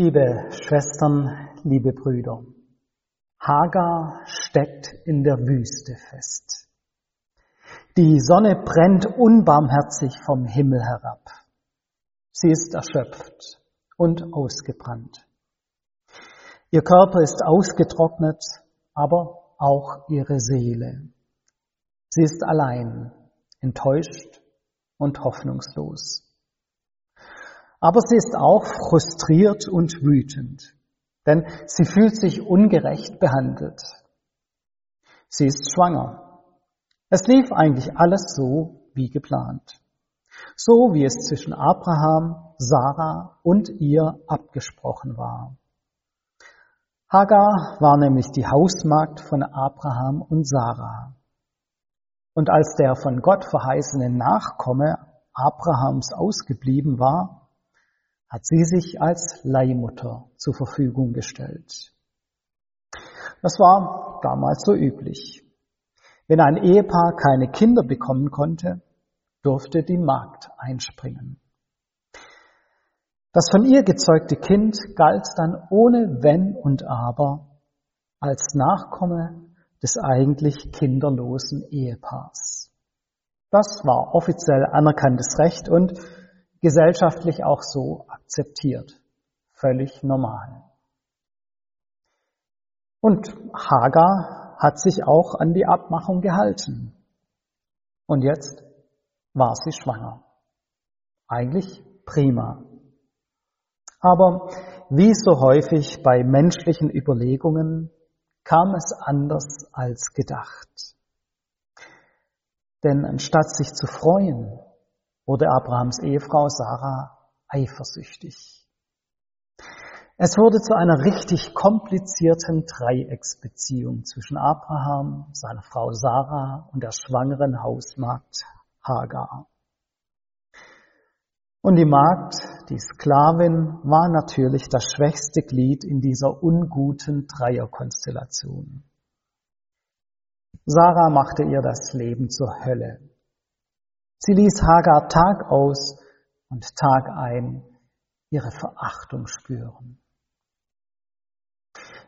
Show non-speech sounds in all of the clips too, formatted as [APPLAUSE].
Liebe Schwestern, liebe Brüder, Hagar steckt in der Wüste fest. Die Sonne brennt unbarmherzig vom Himmel herab. Sie ist erschöpft und ausgebrannt. Ihr Körper ist ausgetrocknet, aber auch ihre Seele. Sie ist allein, enttäuscht und hoffnungslos. Aber sie ist auch frustriert und wütend, denn sie fühlt sich ungerecht behandelt. Sie ist schwanger. Es lief eigentlich alles so wie geplant. So wie es zwischen Abraham, Sarah und ihr abgesprochen war. Hagar war nämlich die Hausmagd von Abraham und Sarah. Und als der von Gott verheißene Nachkomme Abrahams ausgeblieben war, hat sie sich als Leihmutter zur Verfügung gestellt. Das war damals so üblich. Wenn ein Ehepaar keine Kinder bekommen konnte, durfte die Magd einspringen. Das von ihr gezeugte Kind galt dann ohne Wenn und Aber als Nachkomme des eigentlich kinderlosen Ehepaars. Das war offiziell anerkanntes Recht und gesellschaftlich auch so akzeptiert. Völlig normal. Und Hagar hat sich auch an die Abmachung gehalten. Und jetzt war sie schwanger. Eigentlich prima. Aber wie so häufig bei menschlichen Überlegungen kam es anders als gedacht. Denn anstatt sich zu freuen, wurde Abrahams Ehefrau Sarah eifersüchtig. Es wurde zu einer richtig komplizierten Dreiecksbeziehung zwischen Abraham, seiner Frau Sarah und der schwangeren Hausmagd Hagar. Und die Magd, die Sklavin, war natürlich das schwächste Glied in dieser unguten Dreierkonstellation. Sarah machte ihr das Leben zur Hölle. Sie ließ Hagar Tag aus und Tag ein ihre Verachtung spüren.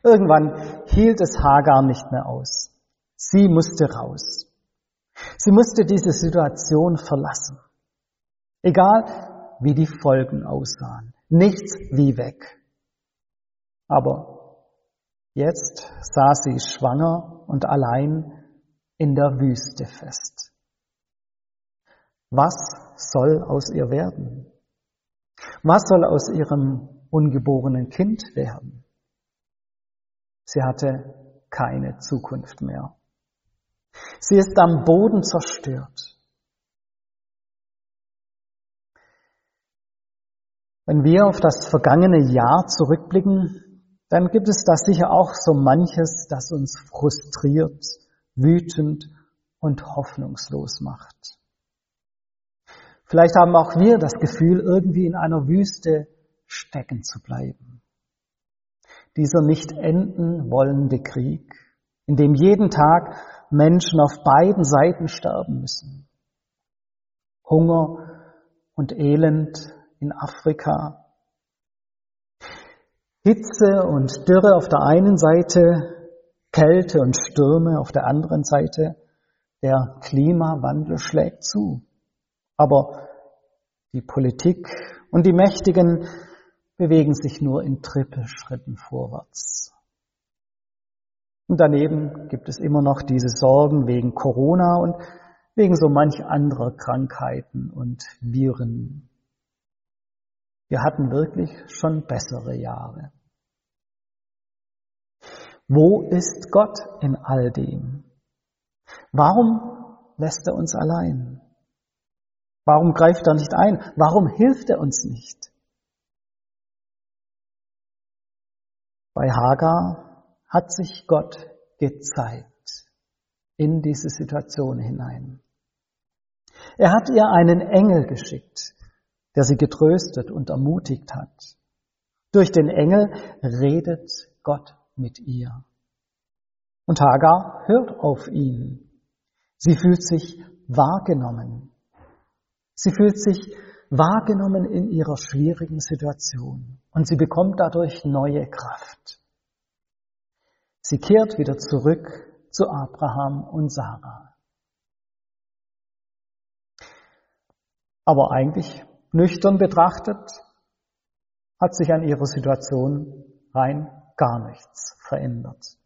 Irgendwann hielt es Hagar nicht mehr aus. Sie musste raus. Sie musste diese Situation verlassen. Egal, wie die Folgen aussahen. Nichts wie weg. Aber jetzt saß sie schwanger und allein in der Wüste fest. Was soll aus ihr werden? Was soll aus ihrem ungeborenen Kind werden? Sie hatte keine Zukunft mehr. Sie ist am Boden zerstört. Wenn wir auf das vergangene Jahr zurückblicken, dann gibt es da sicher auch so manches, das uns frustriert, wütend und hoffnungslos macht. Vielleicht haben auch wir das Gefühl, irgendwie in einer Wüste stecken zu bleiben. Dieser nicht enden wollende Krieg, in dem jeden Tag Menschen auf beiden Seiten sterben müssen. Hunger und Elend in Afrika. Hitze und Dürre auf der einen Seite, Kälte und Stürme auf der anderen Seite. Der Klimawandel schlägt zu. Aber die Politik und die Mächtigen bewegen sich nur in Trippelschritten vorwärts. Und daneben gibt es immer noch diese Sorgen wegen Corona und wegen so manch anderer Krankheiten und Viren. Wir hatten wirklich schon bessere Jahre. Wo ist Gott in all dem? Warum lässt er uns allein? Warum greift er nicht ein? Warum hilft er uns nicht? Bei Hagar hat sich Gott gezeigt in diese Situation hinein. Er hat ihr einen Engel geschickt, der sie getröstet und ermutigt hat. Durch den Engel redet Gott mit ihr. Und Hagar hört auf ihn. Sie fühlt sich wahrgenommen. Sie fühlt sich wahrgenommen in ihrer schwierigen Situation. Und sie bekommt dadurch neue Kraft. Sie kehrt wieder zurück zu Abraham und Sarah. Aber eigentlich, nüchtern betrachtet, hat sich an ihrer Situation rein gar nichts verändert.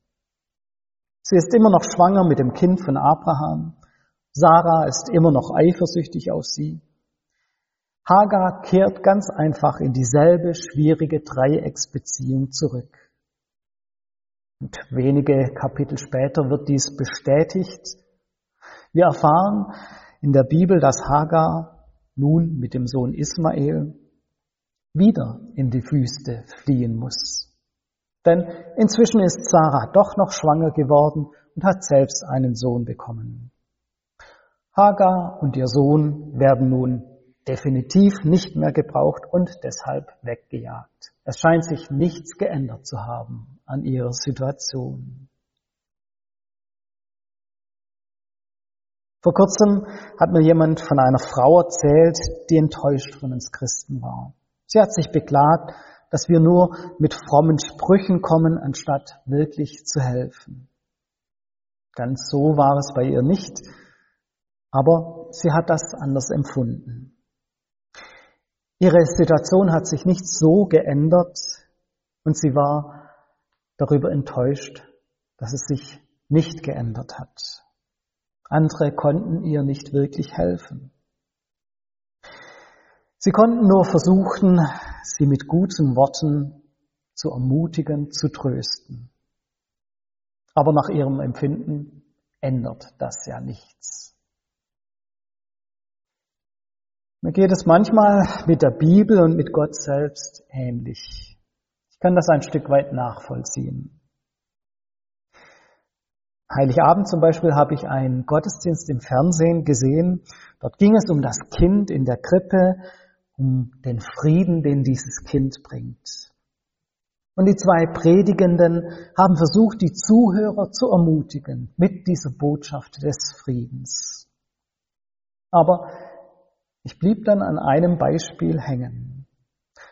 Sie ist immer noch schwanger mit dem Kind von Abraham. Sarah ist immer noch eifersüchtig auf sie. Hagar kehrt ganz einfach in dieselbe schwierige Dreiecksbeziehung zurück. Und wenige Kapitel später wird dies bestätigt. Wir erfahren in der Bibel, dass Hagar nun mit dem Sohn Ismael wieder in die Wüste fliehen muss. Denn inzwischen ist Sarah doch noch schwanger geworden und hat selbst einen Sohn bekommen. Hagar und ihr Sohn werden nun definitiv nicht mehr gebraucht und deshalb weggejagt. Es scheint sich nichts geändert zu haben an ihrer Situation. Vor kurzem hat mir jemand von einer Frau erzählt, die enttäuscht von uns Christen war. Sie hat sich beklagt, dass wir nur mit frommen Sprüchen kommen, anstatt wirklich zu helfen. Ganz so war es bei ihr nicht, aber sie hat das anders empfunden. Ihre Situation hat sich nicht so geändert und sie war darüber enttäuscht, dass es sich nicht geändert hat. Andere konnten ihr nicht wirklich helfen. Sie konnten nur versuchen, sie mit guten Worten zu ermutigen, zu trösten. Aber nach ihrem Empfinden ändert das ja nichts. Mir geht es manchmal mit der Bibel und mit Gott selbst ähnlich. Ich kann das ein Stück weit nachvollziehen. Heiligabend zum Beispiel habe ich einen Gottesdienst im Fernsehen gesehen. Dort ging es um das Kind in der Krippe, um den Frieden, den dieses Kind bringt. Und die zwei Predigenden haben versucht, die Zuhörer zu ermutigen mit dieser Botschaft des Friedens. Aber ich blieb dann an einem Beispiel hängen.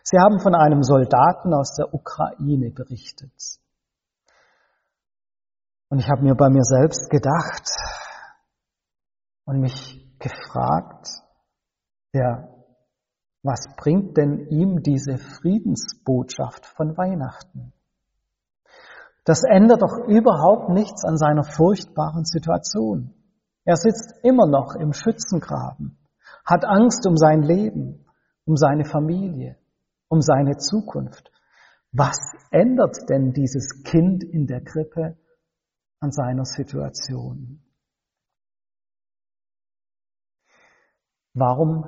Sie haben von einem Soldaten aus der Ukraine berichtet. Und ich habe mir bei mir selbst gedacht und mich gefragt, ja, was bringt denn ihm diese Friedensbotschaft von Weihnachten? Das ändert doch überhaupt nichts an seiner furchtbaren Situation. Er sitzt immer noch im Schützengraben hat Angst um sein Leben, um seine Familie, um seine Zukunft. Was ändert denn dieses Kind in der Krippe an seiner Situation? Warum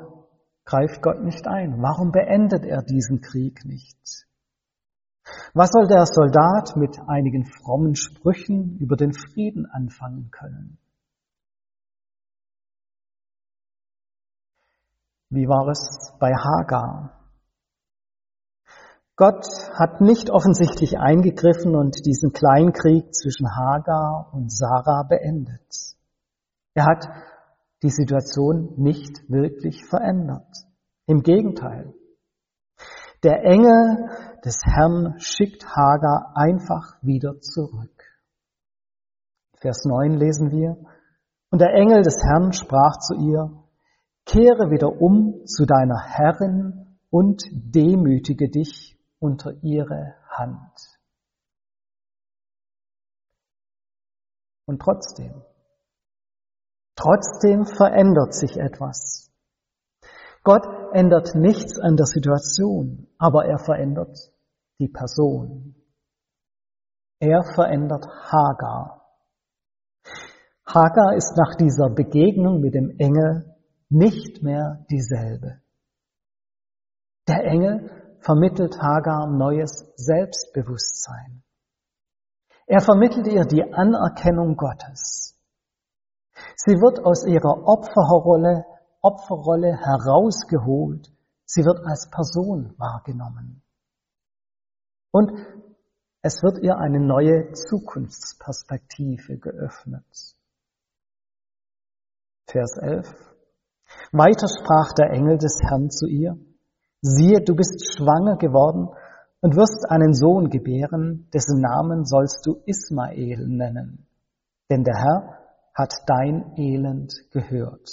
greift Gott nicht ein? Warum beendet er diesen Krieg nicht? Was soll der Soldat mit einigen frommen Sprüchen über den Frieden anfangen können? Wie war es bei Hagar? Gott hat nicht offensichtlich eingegriffen und diesen Kleinkrieg zwischen Hagar und Sarah beendet. Er hat die Situation nicht wirklich verändert. Im Gegenteil. Der Engel des Herrn schickt Hagar einfach wieder zurück. Vers 9 lesen wir, und der Engel des Herrn sprach zu ihr, Kehre wieder um zu deiner Herrin und demütige dich unter ihre Hand. Und trotzdem, trotzdem verändert sich etwas. Gott ändert nichts an der Situation, aber er verändert die Person. Er verändert Hagar. Hagar ist nach dieser Begegnung mit dem Engel nicht mehr dieselbe. Der Engel vermittelt Hagar neues Selbstbewusstsein. Er vermittelt ihr die Anerkennung Gottes. Sie wird aus ihrer Opferrolle, Opferrolle herausgeholt. Sie wird als Person wahrgenommen. Und es wird ihr eine neue Zukunftsperspektive geöffnet. Vers 11. Weiter sprach der Engel des Herrn zu ihr, siehe, du bist schwanger geworden und wirst einen Sohn gebären, dessen Namen sollst du Ismael nennen, denn der Herr hat dein Elend gehört.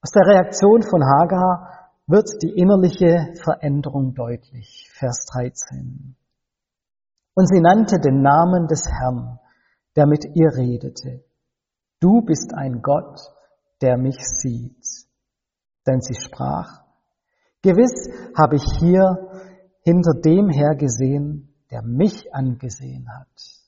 Aus der Reaktion von Hagar wird die innerliche Veränderung deutlich. Vers 13. Und sie nannte den Namen des Herrn, der mit ihr redete. Du bist ein Gott, der mich sieht. Denn sie sprach, Gewiss habe ich hier hinter dem her gesehen, der mich angesehen hat.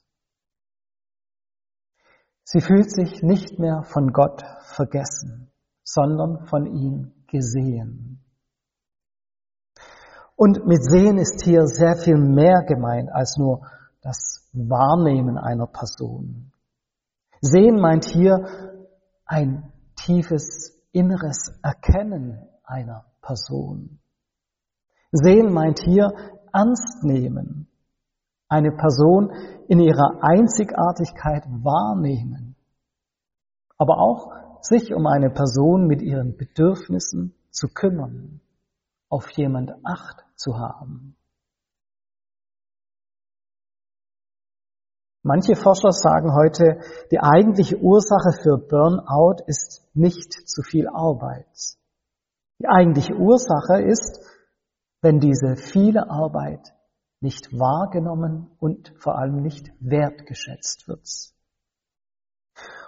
Sie fühlt sich nicht mehr von Gott vergessen, sondern von ihm gesehen. Und mit sehen ist hier sehr viel mehr gemeint als nur das Wahrnehmen einer Person. Sehen meint hier ein tiefes inneres Erkennen einer Person. Sehen meint hier ernst nehmen, eine Person in ihrer Einzigartigkeit wahrnehmen, aber auch sich um eine Person mit ihren Bedürfnissen zu kümmern, auf jemand Acht zu haben. Manche Forscher sagen heute, die eigentliche Ursache für Burnout ist nicht zu viel Arbeit. Die eigentliche Ursache ist, wenn diese viele Arbeit nicht wahrgenommen und vor allem nicht wertgeschätzt wird.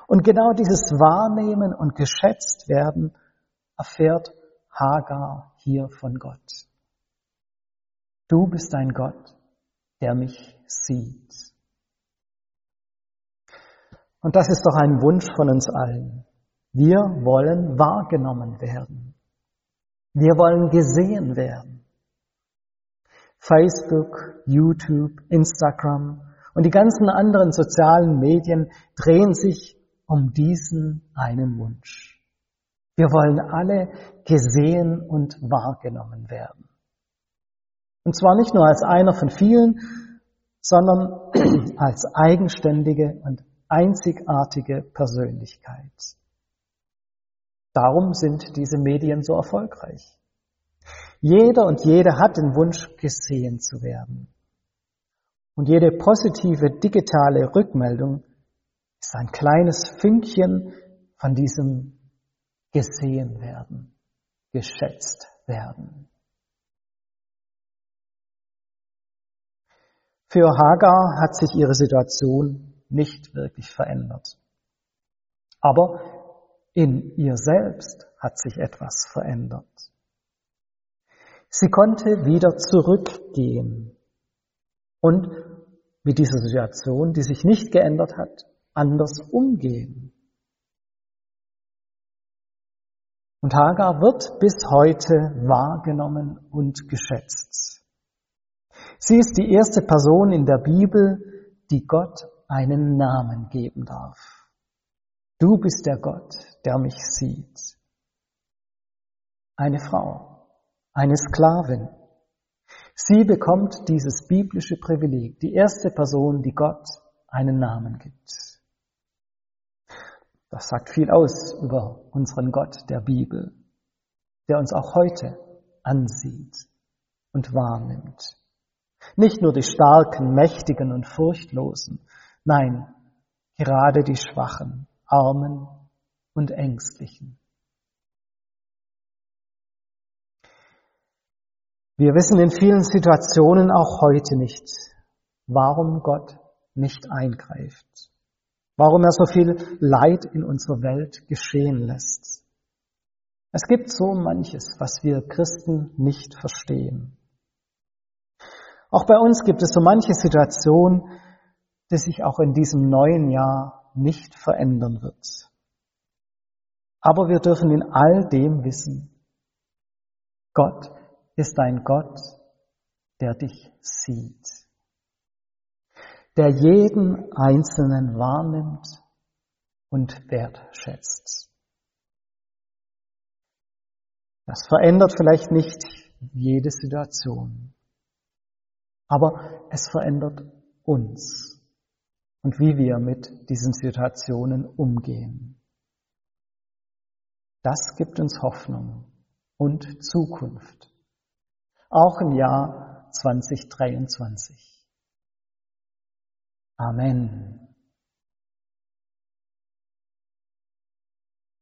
Und genau dieses Wahrnehmen und geschätzt werden erfährt Hagar hier von Gott. Du bist ein Gott, der mich sieht. Und das ist doch ein Wunsch von uns allen. Wir wollen wahrgenommen werden. Wir wollen gesehen werden. Facebook, YouTube, Instagram und die ganzen anderen sozialen Medien drehen sich um diesen einen Wunsch. Wir wollen alle gesehen und wahrgenommen werden. Und zwar nicht nur als einer von vielen, sondern [CLEARS THROAT] als eigenständige und einzigartige Persönlichkeit. Darum sind diese Medien so erfolgreich. Jeder und jede hat den Wunsch, gesehen zu werden. Und jede positive digitale Rückmeldung ist ein kleines Fünkchen von diesem gesehen werden, geschätzt werden. Für Hagar hat sich ihre Situation nicht wirklich verändert. Aber in ihr selbst hat sich etwas verändert. Sie konnte wieder zurückgehen und mit dieser Situation, die sich nicht geändert hat, anders umgehen. Und Hagar wird bis heute wahrgenommen und geschätzt. Sie ist die erste Person in der Bibel, die Gott einen Namen geben darf. Du bist der Gott, der mich sieht. Eine Frau, eine Sklavin. Sie bekommt dieses biblische Privileg, die erste Person, die Gott einen Namen gibt. Das sagt viel aus über unseren Gott der Bibel, der uns auch heute ansieht und wahrnimmt. Nicht nur die Starken, Mächtigen und Furchtlosen, nein, gerade die Schwachen, Armen und Ängstlichen. Wir wissen in vielen Situationen auch heute nicht, warum Gott nicht eingreift, warum er so viel Leid in unserer Welt geschehen lässt. Es gibt so manches, was wir Christen nicht verstehen. Auch bei uns gibt es so manche Situation, die sich auch in diesem neuen Jahr nicht verändern wird. Aber wir dürfen in all dem wissen, Gott ist ein Gott, der dich sieht, der jeden Einzelnen wahrnimmt und wertschätzt. Das verändert vielleicht nicht jede Situation, aber es verändert uns und wie wir mit diesen Situationen umgehen. Das gibt uns Hoffnung und Zukunft. auch im Jahr 2023. Amen.